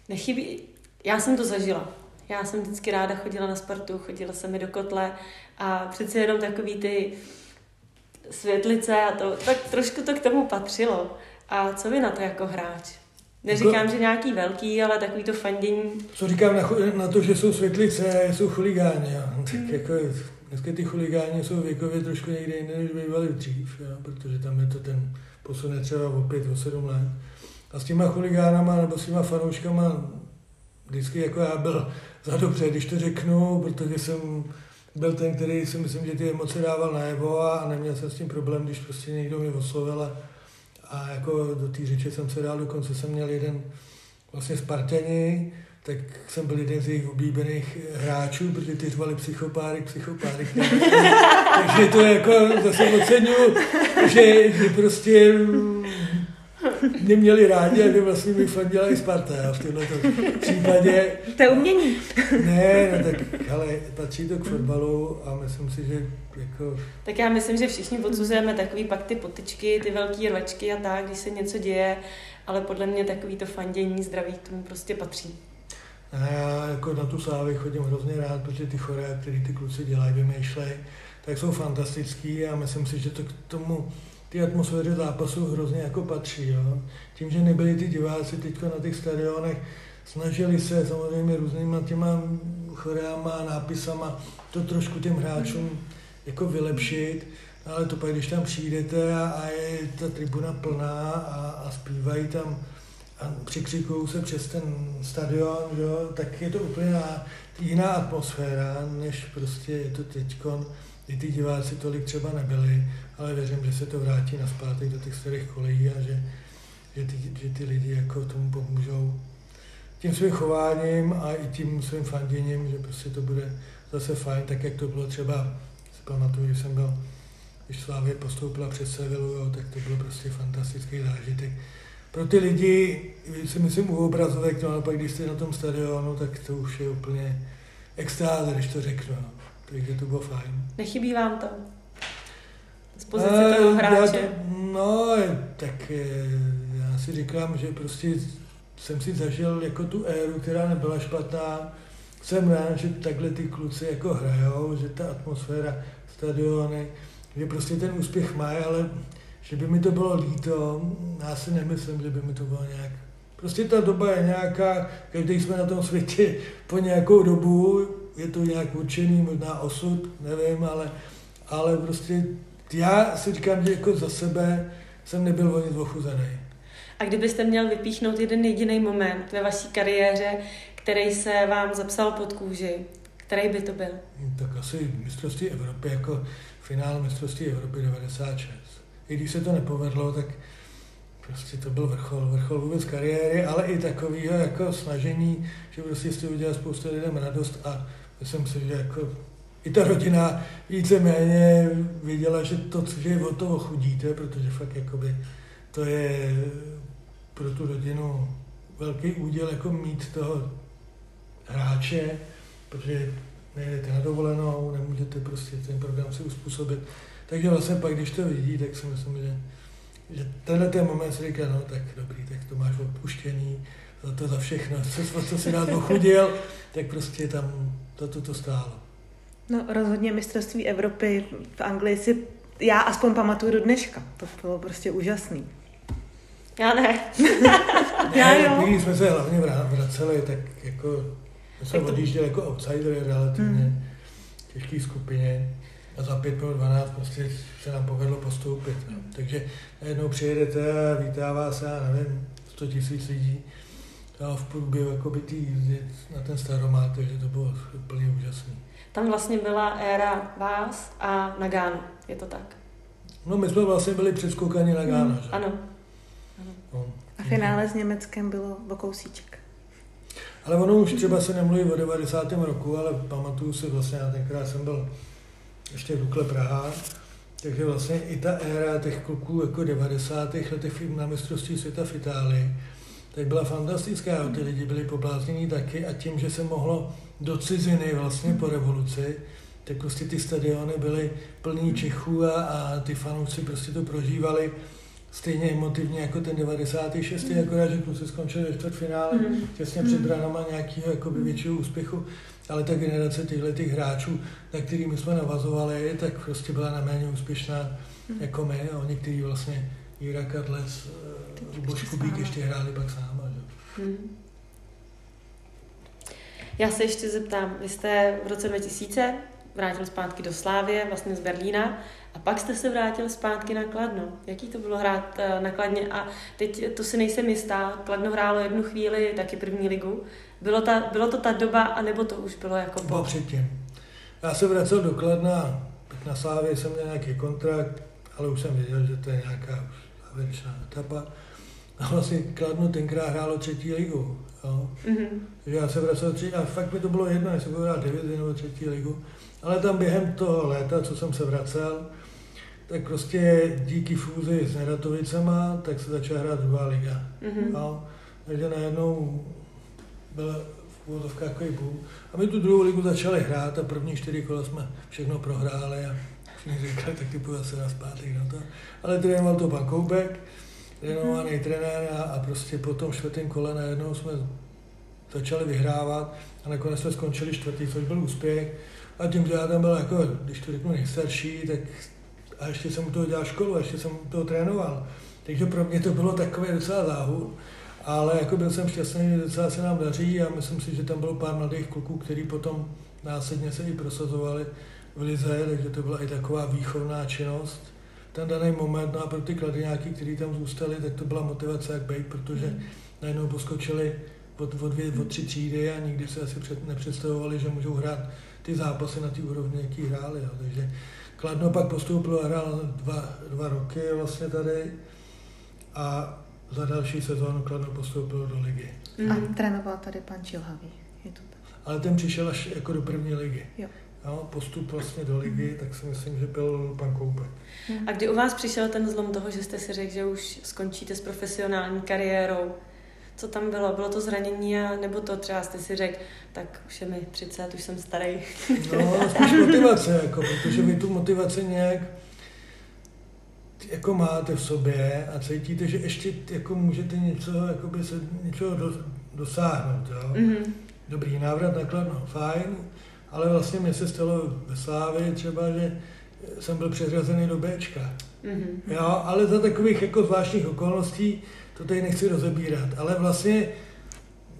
nechybí. Já jsem to zažila. Já jsem vždycky ráda chodila na Spartu, chodila jsem mi do kotle a přeci jenom takový ty světlice a to, tak trošku to k tomu patřilo. A co vy na to jako hráč? Neříkám, jako, že nějaký velký, ale takový to fandění. Co říkám na, na to, že jsou světlice a jsou chuligáni, jo. tak hmm. jako dneska ty chuligáni jsou věkově trošku někde jinde, než bývali dřív, jo, protože tam je to ten posun třeba o pět, o sedm let. A s těma chuligánama nebo s těma fanouškama vždycky jako já byl za dobře, když to řeknu, protože jsem byl ten, který si myslím, že ty emoce dával najevo a neměl jsem s tím problém, když prostě někdo mi oslovil a a jako do té řeče jsem se dal, dokonce jsem měl jeden vlastně Spartani, tak jsem byl jeden z jejich oblíbených hráčů, protože ty řvali psychopáry, psychopáry. Takže to jako zase oceňuju, že, že prostě neměli rádi a že vlastně mi fandila i Sparta jo, v tomto případě. To je umění. Ne, no tak, ale patří to k fotbalu a myslím si, že jako... Tak já myslím, že všichni odsuzujeme takový pak ty potyčky, ty velké rvačky a tak, když se něco děje, ale podle mě takový to fandění zdraví k tomu prostě patří. A já jako na tu slávy chodím hrozně rád, protože ty chore, které ty kluci dělají, vymýšlejí, tak jsou fantastický a myslím si, že to k tomu ty atmosféře zápasu hrozně jako patří. Jo. Tím, že nebyli ty diváci teď na těch stadionech, snažili se samozřejmě různýma těma choreama, nápisama to trošku těm hráčům jako vylepšit, ale to pak, když tam přijdete a, a je ta tribuna plná a, a zpívají tam a přikřikují se přes ten stadion, jo, tak je to úplně jiná atmosféra, než prostě je to teďkon, kdy ty diváci tolik třeba nebyli ale věřím, že se to vrátí na zpátek do těch starých kolejí a že, že, ty, že ty lidi jako tomu pomůžou tím svým chováním a i tím svým fanděním, že prostě to bude zase fajn, tak jak to bylo třeba, si pamatuju, že jsem byl, když Slávě postoupila přes Sevilu, jo, tak to bylo prostě fantastický zážitek. Pro ty lidi, si myslím u obrazovek, no, ale pak když jste na tom stadionu, tak to už je úplně extáze, když to řeknu. No. Takže to bylo fajn. Nechybí vám to? z pozice toho hráče? Já, no, tak eh, já si říkám, že prostě jsem si zažil jako tu éru, která nebyla špatná. Jsem rád, že takhle ty kluci jako hrajou, že ta atmosféra stadiony, že prostě ten úspěch mají, ale že by mi to bylo líto, já si nemyslím, že by mi to bylo nějak. Prostě ta doba je nějaká, každý jsme na tom světě po nějakou dobu, je to nějak určený, možná osud, nevím, ale, ale prostě já si říkám, že jako za sebe jsem nebyl o nic ochuzený. A kdybyste měl vypíchnout jeden jediný moment ve vaší kariéře, který se vám zapsal pod kůži, který by to byl? Tak asi mistrovství Evropy, jako finál mistrovství Evropy 96. I když se to nepovedlo, tak prostě to byl vrchol, vrchol vůbec kariéry, ale i takového jako snažení, že prostě jste udělal spoustu lidem radost a myslím si, že jako i ta rodina víceméně věděla, že to, že je o toho chudíte, protože fakt jakoby to je pro tu rodinu velký úděl jako mít toho hráče, protože nejdete na dovolenou, nemůžete prostě ten program si uspůsobit. Takže vlastně pak, když to vidí, tak si myslím, že, že tenhle ten moment si říká, no tak dobrý, tak to máš odpuštění, za to za všechno, co, co si rád ochudil, tak prostě tam to, to, to stálo. No rozhodně mistrovství Evropy v Anglii si já aspoň pamatuju do dneška. To bylo prostě úžasný. Já ne. já jo. Když jsme se hlavně vraceli, tak jako jsme odjížděli jako outsider relativně hmm. těžké skupině a za 5 pro 12 prostě se nám povedlo postoupit. No. Takže najednou přijedete a vítá vás, já nevím, 100 tisíc lidí a v průběhu jakoby tý jízdy na ten staromát, takže to bylo úplně úžasné. Tam vlastně byla éra vás a Nagánu, je to tak? No my jsme vlastně byli předskoukaní na Gána, že? Ano. ano. No. A finále s Německem bylo o kousíček. Ale ono už třeba se nemluví o 90. roku, ale pamatuju si vlastně, já tenkrát jsem byl ještě Dukle Praha, takže vlastně i ta éra těch kluků jako 90. letech na mistrovství světa v Itálii, tak byla fantastická. Ty lidi byli pobláznění taky a tím, že se mohlo do ciziny vlastně po revoluci, tak prostě ty stadiony byly plný Čechů a, a ty fanoušci prostě to prožívali stejně emotivně jako ten 96. Mm. akorát, že kluci skončili ve čtvrtfinále mm. těsně před mhm. branama nějakého jakoby většího úspěchu, ale ta generace těchto těch hráčů, na kterými jsme navazovali, tak prostě byla na méně úspěšná mm. jako my a oni, kteří vlastně Jira Kadles, Luboš Kubík ještě hráli pak sám. Že? Mm. Já se ještě zeptám, vy jste v roce 2000 vrátil zpátky do Slávě, vlastně z Berlína, a pak jste se vrátil zpátky na Kladno. Jaký to bylo hrát eh, na Kladně? A teď to si nejsem jistá, Kladno hrálo jednu chvíli taky první ligu. Bylo, ta, bylo to ta doba, anebo to už bylo jako po? předtím. Já se vracel do Kladna, tak na Slávě jsem měl nějaký kontrakt, ale už jsem věděl, že to je nějaká závěrečná etapa. A vlastně Kladno tenkrát hrálo třetí ligu. Jo. Mm-hmm. Takže já se vracel třetí, a fakt mi to bylo jedno, jestli budu hrát divizi nebo třetí ligu. Ale tam během toho léta, co jsem se vracel, tak prostě díky fúzi s Neratovicema, tak se začala hrát druhá liga. Mm-hmm. No, takže najednou byl v úvodovkách takový boom. A my tu druhou ligu začali hrát a první čtyři kola jsme všechno prohráli a všichni říkali, tak ty půjde se na zpátek na to. Ale trénoval to pan Koubek, trénovaný mm-hmm. trenér a, a prostě po tom čtvrtém kole najednou jsme začali vyhrávat a nakonec jsme skončili čtvrtý, což byl úspěch. A tím, že já tam byl jako, když to řeknu nejstarší, tak a ještě jsem u toho dělal školu, a ještě jsem u toho trénoval. Takže pro mě to bylo takové docela záhul, ale jako byl jsem šťastný, že docela se nám daří a myslím si, že tam bylo pár mladých kluků, kteří potom následně se i prosazovali v Lize, takže to byla i taková výchovná činnost. Ten daný moment, no a pro ty kladyňáky, kteří tam zůstali, tak to byla motivace jak být, protože najednou poskočili od, od, dvě, od tři třídy a nikdy se asi před, nepředstavovali, že můžou hrát ty zápasy na té úrovni, jaký hráli. Jo. Takže Kladno pak postoupil a hrál dva, dva roky vlastně tady a za další sezónu Kladno postoupil do ligy. Mm. A trénoval tady pan Čilhavý. Je to tak. Ale ten přišel až jako do první ligy. Jo. Jo, postup vlastně do ligy, mm. tak si myslím, že byl pan Koupek. A kdy u vás přišel ten zlom toho, že jste si řekl, že už skončíte s profesionální kariérou? Co tam bylo? Bylo to zranění a nebo to třeba jste si řekl, tak už je mi 30, už jsem starý. No, spíš motivace, jako, protože vy tu motivaci nějak jako máte v sobě a cítíte, že ještě jako můžete něco, jakoby se něčeho do, dosáhnout. Jo? Mm-hmm. Dobrý návrat na Kladno, fajn, ale vlastně mě se stalo ve Slávě třeba, že jsem byl přeřazený do Bčka. Mm-hmm. Jo, ale za takových jako zvláštních okolností to tady nechci rozebírat, ale vlastně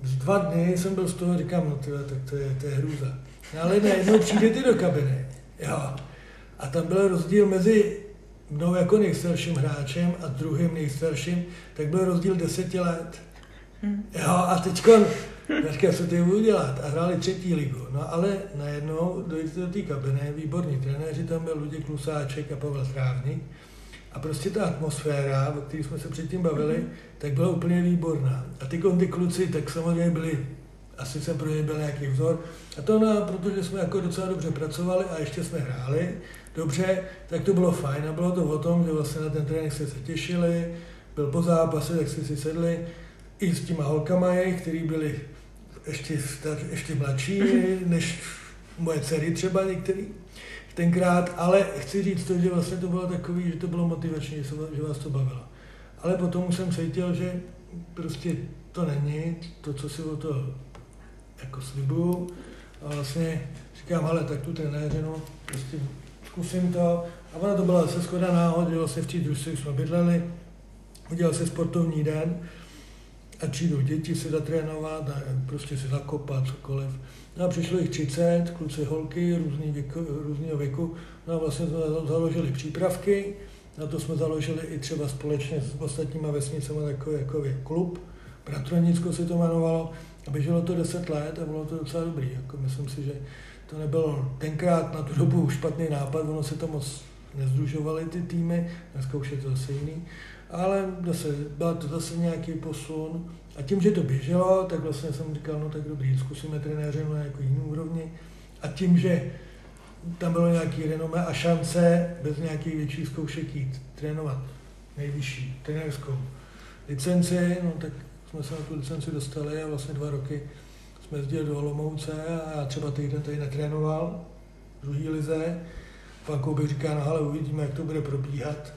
z dva dny jsem byl z toho, říkám, no tyhle, tak to je, to je hrůza. No, ale najednou přijde ty do kabiny, jo. A tam byl rozdíl mezi mnou jako nejstarším hráčem a druhým nejstarším, tak byl rozdíl deseti let. Hmm. Jo, a teďko, říkám, co ty udělat? A hráli třetí ligu. No ale najednou dojde do té kabiny, výborní trenéři, tam byl Luděk Klusáček a Pavel Strávník. A prostě ta atmosféra, o které jsme se předtím bavili, mm-hmm. tak byla úplně výborná. A ty, ty kluci, tak samozřejmě byli, asi jsem pro ně byl nějaký vzor. A to no, protože jsme jako docela dobře pracovali a ještě jsme hráli dobře, tak to bylo fajn. A bylo to o tom, že vlastně na ten trénink se těšili, byl po zápase, tak jste si sedli i s těma holkama jejich, který byli ještě, ještě mladší než moje dcery třeba některý tenkrát, ale chci říct to, že vlastně to bylo takový, že to bylo motivační, že vás to bavilo. Ale potom jsem cítil, že prostě to není to, co si o to jako slibuju. A vlastně říkám, ale tak tu trenéře, no, prostě zkusím to. A ona to byla zase skoda náhod, že vlastně v té družství jsme bydleli, udělal se sportovní den, a přijdou děti se zatrénovat a prostě se zakopat, cokoliv. No a přišlo jich 30, kluci, holky, různý věku, různého věku. No a vlastně jsme založili přípravky, na to jsme založili i třeba společně s ostatníma vesnicemi takový jako klub Bratronicko se to jmenovalo, a běželo to 10 let a bylo to docela dobrý. Jako myslím si, že to nebyl tenkrát na tu dobu špatný nápad, ono se to moc nezdružovaly ty týmy, dneska už je to zase jiný, ale zase, byl to zase nějaký posun a tím, že to běželo, tak vlastně jsem říkal, no tak dobrý, zkusíme trenéře na jako jiný úrovni a tím, že tam bylo nějaký renomé a šance bez nějakých větších zkoušek jít trénovat nejvyšší trenérskou licenci, no tak jsme se na tu licenci dostali a vlastně dva roky jsme jezdili do Olomouce a já třeba týden tady netrénoval v druhý lize. Pan Koubek říká, no ale uvidíme, jak to bude probíhat.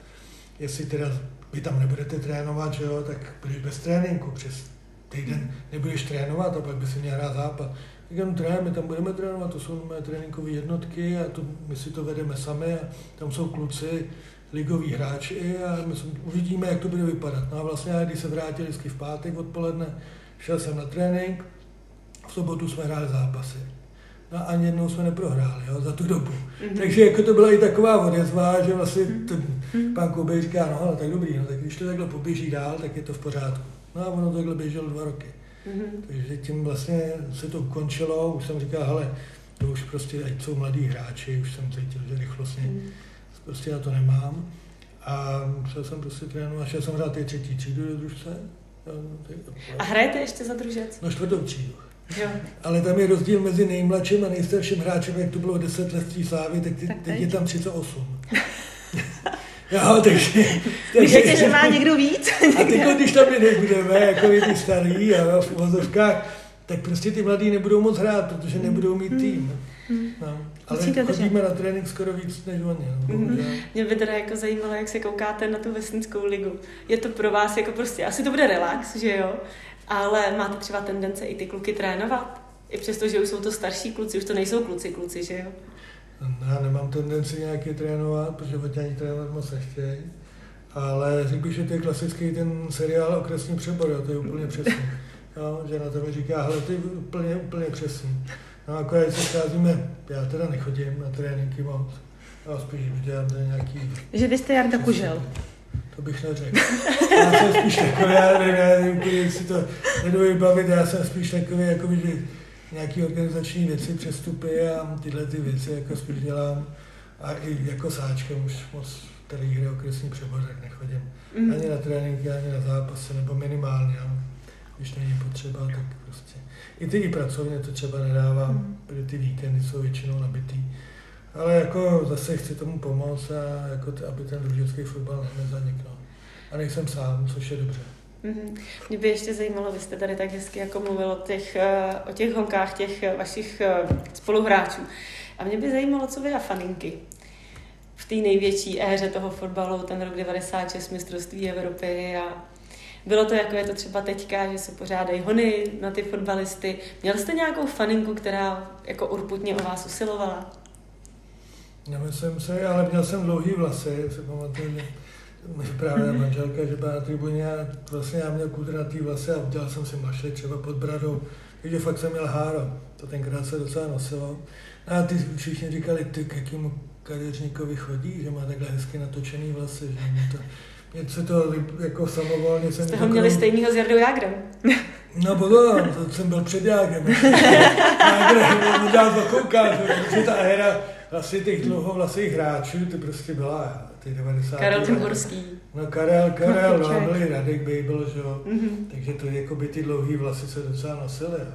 Jestli teda vy tam nebudete trénovat, že jo, tak budeš bez tréninku. Přes týden nebudeš trénovat a pak by si měl hrát zápas. Říkám, trénujeme, my tam budeme trénovat, to jsou mé tréninkové jednotky a to, my si to vedeme sami a tam jsou kluci, ligoví hráči a my uvidíme, jak to bude vypadat. No a vlastně, když se vrátil vždycky v pátek odpoledne, šel jsem na trénink, v sobotu jsme hráli zápasy. No a ani jednou jsme neprohráli jo, za tu dobu. Mm-hmm. Takže jako to byla i taková odezva, že vlastně mhm. ten mm-hmm. pán Koubej říká, no ale tak dobrý, no, tak když to takhle poběží dál, tak je to v pořádku. No a ono takhle běželo dva roky. Mm-hmm. Takže tím vlastně se to ukončilo, už jsem říkal, hele, to už prostě, ať jsou mladí hráči, už jsem cítil, že rychlostně mm-hmm. prostě na to nemám. A šel jsem prostě trénovat, šel jsem hrát ty třetí třídu do družce. A hrajete ještě za družec? No čtvrtou třídu. Jo. Ale tam je rozdíl mezi nejmladším a nejstarším hráčem, jak to bylo 10 let v slávy, tak, ty, tak teď je tam 38. Jo, takže... takže že má někdo víc? a teď, když tam my nebudeme, jako ty starý a v uvozovkách, tak prostě ty mladí nebudou moc hrát, protože nebudou mít tým. No, ale Musíte chodíme na trénink skoro víc než oni. No, mm-hmm. Mě by teda jako zajímalo, jak se koukáte na tu vesnickou ligu. Je to pro vás jako prostě, asi to bude relax, že jo? Ale máte třeba tendence i ty kluky trénovat? I přesto, že už jsou to starší kluci, už to nejsou kluci, kluci, že jo? Já nemám tendenci nějaké trénovat, protože od ani trénovat moc nechtějí. Ale řekl bych, že to je klasický ten seriál Okresní přebor, jo, to je úplně přesný. Jo, že na to mi říká, hele, to je úplně, úplně přesný. No a když se scházíme, já teda nechodím na tréninky moc, já spíš dělám nějaký... Že vy jste Jarda Kužel. To bych neřekl. Já jsem spíš takový, já nevím, úplně si to nedovedu bavit, já jsem spíš takový, jako že nějaký organizační věci, přestupy a tyhle ty věci jako spíš dělám. A i jako sáčkem už moc tady hry okresní přebor, tak nechodím. Mm. Ani na tréninky, ani na zápasy, nebo minimálně. Když není potřeba, tak prostě. I ty i pracovně to třeba nedávám, mm. protože ty víkendy jsou většinou nabitý. Ale jako zase chci tomu pomoct a jako t- aby ten družický fotbal nezanikl. A nejsem sám, což je dobře. Mm-hmm. Mě by ještě zajímalo, vy jste tady tak hezky jako mluvil o těch, eh, o těch holkách, těch eh, vašich eh, spoluhráčů. A mě by zajímalo, co vy a faninky v té největší éře toho fotbalu, ten rok 96, mistrovství Evropy a bylo to jako je to třeba teďka, že se pořádají hony na ty fotbalisty. Měl jste nějakou faninku, která jako urputně o vás usilovala? Měl jsem se, ale měl jsem dlouhý vlasy, si pamatuju, že právě manželka, že byla na tribuně a vlastně já měl kudratý vlasy a udělal jsem si mašli třeba pod bradou, takže fakt jsem měl háro, to tenkrát se docela nosilo. A ty všichni říkali, ty k jakému kadeřníkovi chodí, že má takhle hezky natočený vlasy, že mě to, něco to jako samovolně jsem... Jste ho měli stejného s Jardou Jágrem. No potom, to jsem byl před Jágrem. Jágrem, udělal to koukat, že ta éra asi těch dlouhovlasých hráčů, to prostě byla ty 90. Karel Timborský. No Karel, Karel, no, no byl i Radek Babel, že jo. Mm-hmm. Takže to jako by ty dlouhý vlasy se docela nosily, jo.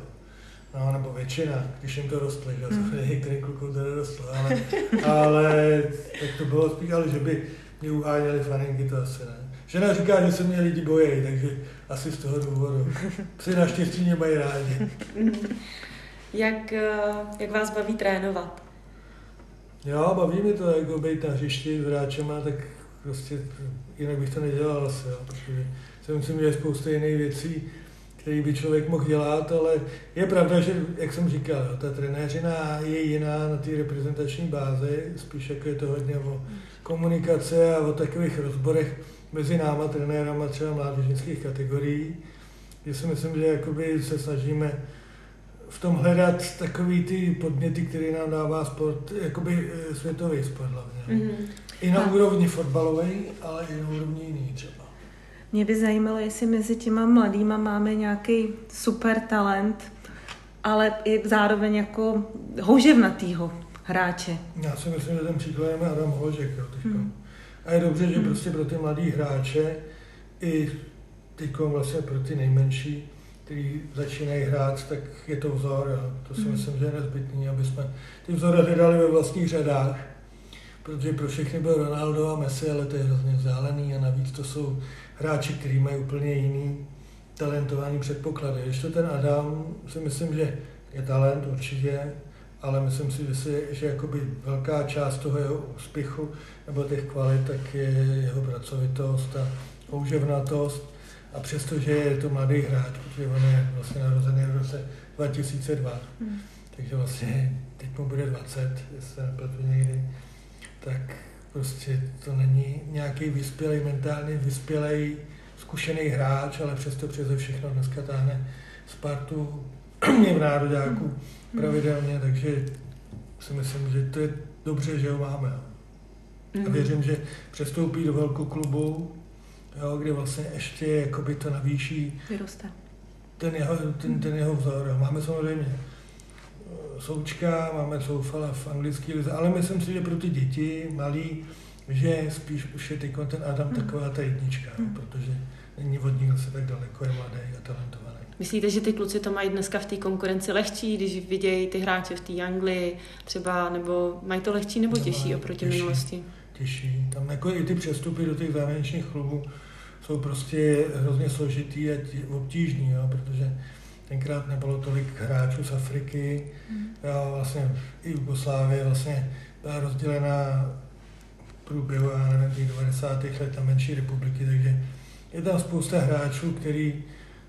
No, nebo většina, když jim to rostly, že mm. některým klukům to nerostlo, ale, ale tak to bylo spíš, ale že by mě uháněli faninky, to asi ne. Žena říká, že se mě lidi bojí, takže asi z toho důvodu. Psy naštěstí mě mají rádi. jak, eh, jak vás baví trénovat? Jo, baví mi to, jako být na hřišti s hráčema, tak prostě jinak bych to nedělal asi, jo, protože si myslím, že je spousta jiných věcí, které by člověk mohl dělat, ale je pravda, že, jak jsem říkal, ta trenéřina je jiná na té reprezentační bázi, spíš jako je to hodně o komunikace a o takových rozborech mezi náma, trenérama třeba mládežnických kategorií, kde si myslím, že jakoby se snažíme v tom hledat takový ty podněty, které nám dává sport, jakoby eh, světový sport hlavně. Mm-hmm. I na no. úrovni fotbalové, ale i na úrovni jiný třeba. Mě by zajímalo, jestli mezi těma mladýma máme nějaký super talent, ale i zároveň jako houževnatýho hráče. Já si myslím, že ten příklad je Adam Holožek. Jo, hmm. A je dobře, že hmm. prostě pro ty mladý hráče i teď vlastně pro ty nejmenší, kteří začínají hrát, tak je to vzor. Jo. To si hmm. myslím, že je nezbytný, aby jsme ty vzory hledali ve vlastních řadách, protože pro všechny byl Ronaldo a Messi, ale to je hrozně vzdálený a navíc to jsou hráči, kteří mají úplně jiný talentovaný předpoklady. To ten Adam, si myslím, že je talent určitě, ale myslím si, že, si, že jakoby velká část toho jeho úspěchu nebo těch kvalit, tak je jeho pracovitost a houževnatost. A přestože je to mladý hráč, protože on je vlastně narozený v roce 2002, hmm. takže vlastně teď mu bude 20, jestli se nepletu někdy, tak prostě to není nějaký vyspělý, mentálně vyspělý, zkušený hráč, ale přesto přeze všechno dneska táhne Spartu v nároďáku mm. pravidelně, takže si myslím, že to je dobře, že ho máme. A věřím, že přestoupí do velkou klubu, jo, kde vlastně ještě jakoby to navýší Vyroste. ten jeho, ten, ten jeho vzor. Máme samozřejmě eh, Součka, máme Soufala v anglické lize, ale myslím si, že pro ty děti malý, že spíš už je ten Adam mm. taková ta jednička, mm. protože není od ní se tak daleko, je mladý a talentovaný. Myslíte, že ty kluci to mají dneska v té konkurenci lehčí, když vidějí ty hráče v té Anglii třeba, nebo mají to lehčí nebo těžší oproti těžší, minulosti? Těžší. Tam jako i ty přestupy do těch zahraničních klubů jsou prostě hrozně složitý a obtížný, jo, protože tenkrát nebylo tolik hráčů z Afriky, mm. jo, vlastně i Jugoslávie vlastně byla rozdělená průběhu, já nevím, těch 90. let na menší republiky, takže je tam spousta hráčů, který,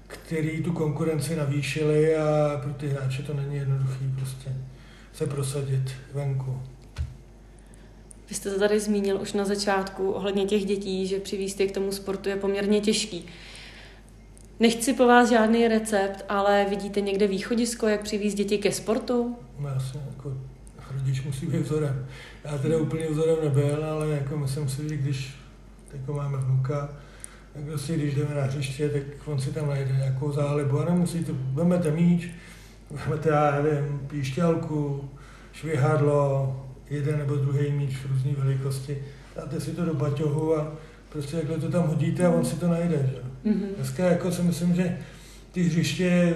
který tu konkurenci navýšili a pro ty hráče to není jednoduchý prostě se prosadit venku. Vy jste to tady zmínil už na začátku ohledně těch dětí, že přivízt je k tomu sportu je poměrně těžký. Nechci po vás žádný recept, ale vidíte někde východisko, jak přivízt děti ke sportu? No jasně, jako rodič musí být vzorem. Já teda úplně vzorem nebyl, ale jako myslím si, že když jako máme vnuka, tak prostě když jdeme na hřiště, tak on si tam najde nějakou zálibu a nemusíte, vemete míč, vemete, já nevím, píšťalku, švihadlo, jeden nebo druhý míč v různé velikosti, dáte si to do baťohu a prostě takhle to tam hodíte a on si to najde. Že? Mm-hmm. Dneska jako si myslím, že ty hřiště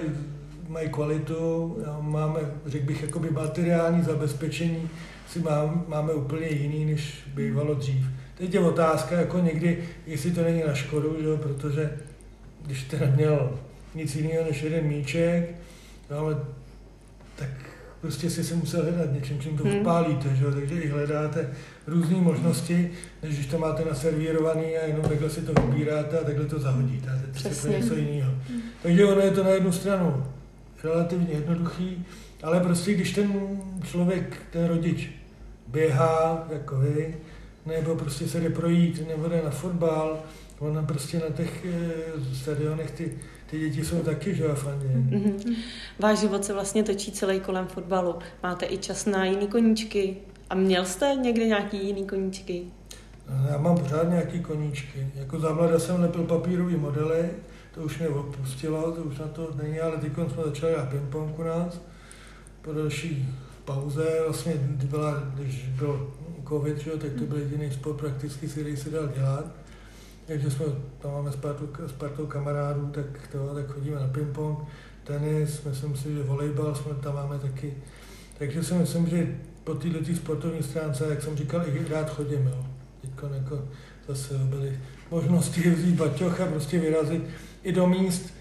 mají kvalitu, máme, řekl bych, jakoby materiální zabezpečení si mám, máme úplně jiný, než bývalo dřív. Teď je otázka, jako někdy, jestli to není na škodu, že? protože když jste neměl nic jiného než jeden míček, no, ale tak prostě si se musel hledat něčím, čím to hmm. odpálíte, že? takže i hledáte různé možnosti, než když to máte naservírovaný a jenom takhle si to vybíráte a takhle to zahodíte. A teď to něco jiného. Hmm. Takže ono je to na jednu stranu relativně jednoduchý, ale prostě když ten člověk, ten rodič, běhá jako vy, nebo prostě se jde projít, nebo jde na fotbal, ona prostě na těch e, stadionech ty, ty děti jsou taky, že Mm-hmm. Váš život se vlastně točí celý kolem fotbalu. Máte i čas na jiný koníčky? A měl jste někdy nějaký jiný koníčky? No, já mám pořád nějaký koníčky. Jako za jsem lepil papírový modely, to už mě opustilo, to už na to není, ale teď jsme začali na ping-pong u nás. Po další pauze, vlastně byla, když byl covid, že, tak to byl jediný sport prakticky, který se dal dělat. Takže jsme, tam máme s partou, s partou kamarádů, tak, to, tak chodíme na ping-pong, tenis, myslím si, že volejbal jsme tam máme taky. Takže si myslím, že po této sportovní stránce, jak jsem říkal, i rád chodím. Jo. Teď jako zase byly možnosti vzít baťoch a prostě vyrazit i do míst,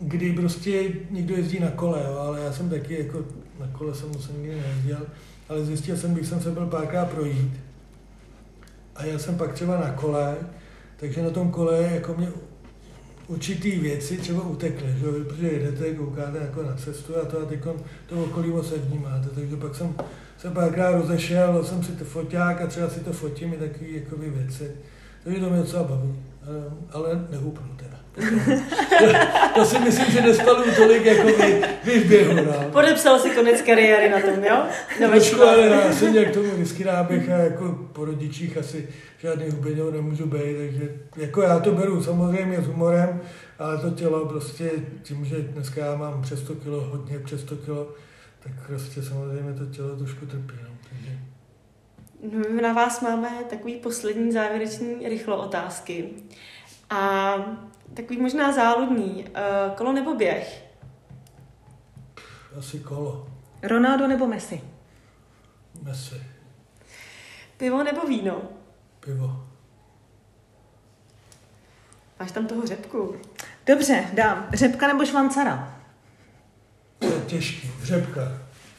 kdy prostě někdo jezdí na kole, jo, ale já jsem taky jako na kole jsem musel nikdy nejezdil, ale zjistil jsem, když jsem se byl párkrát projít a já jsem pak třeba na kole, takže na tom kole jako mě určitý věci třeba utekly, že? protože jedete, koukáte jako na cestu a to a teď to okolí se vnímáte, takže pak jsem se párkrát rozešel, jsem si to foťák a třeba si to fotím i takové věci. Takže to mě docela baví, ale, ale nehupnu teda. To, to si myslím, že nespaluju tolik jako vy, vy v běhu. No. Podepsal si konec kariéry na tom, jo? No, Trošku, ale já jsem nějak tomu vždycky náběh a jako po rodičích asi žádný hubeňou nemůžu být, takže jako já to beru samozřejmě s humorem, ale to tělo prostě tím, že dneska já mám přes 100 kilo, hodně přes 100 kilo, tak prostě samozřejmě to tělo trošku trpí. No. Takže No, my na vás máme takový poslední závěrečný rychlo otázky. A takový možná záludný. Uh, kolo nebo běh? asi kolo, Ronaldo nebo Messi? Messi, Pivo nebo víno? pivo. Máš tam toho řepku. Dobře, dám. Řepka nebo švancara? To je těžký, řepka,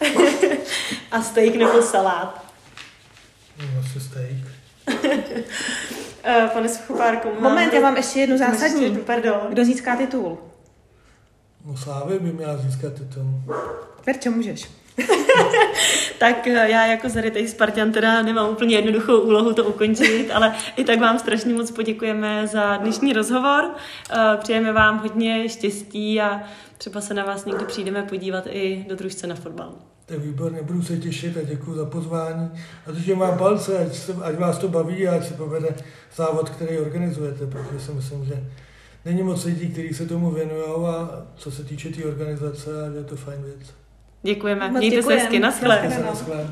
A steak nebo salát? no, asi steak. Uh, pane Suchopárku, Moment, já mám ještě jednu ještě zásadní. jednu, Pardon. Kdo získá titul? No Slávy by měla získat titul. Verčo, můžeš. Tak eh, já jako zarytej Spartan teda nemám úplně jednoduchou úlohu to ukončit, ale i tak vám strašně moc poděkujeme za dnešní rozhovor. Eh, Přejeme vám hodně štěstí a třeba se na vás někdy přijdeme podívat i do družce na fotbal. To je výborně, budu se těšit a děkuji za pozvání. A držím vám palce, ať, se, ať vás to baví a ať se povede závod, který organizujete, protože si myslím, že není moc lidí, kteří se tomu věnují a co se týče té organizace, je to fajn věc. Děkujeme. Moc Mějte se děkujem. hezky. Naschle. Naschle.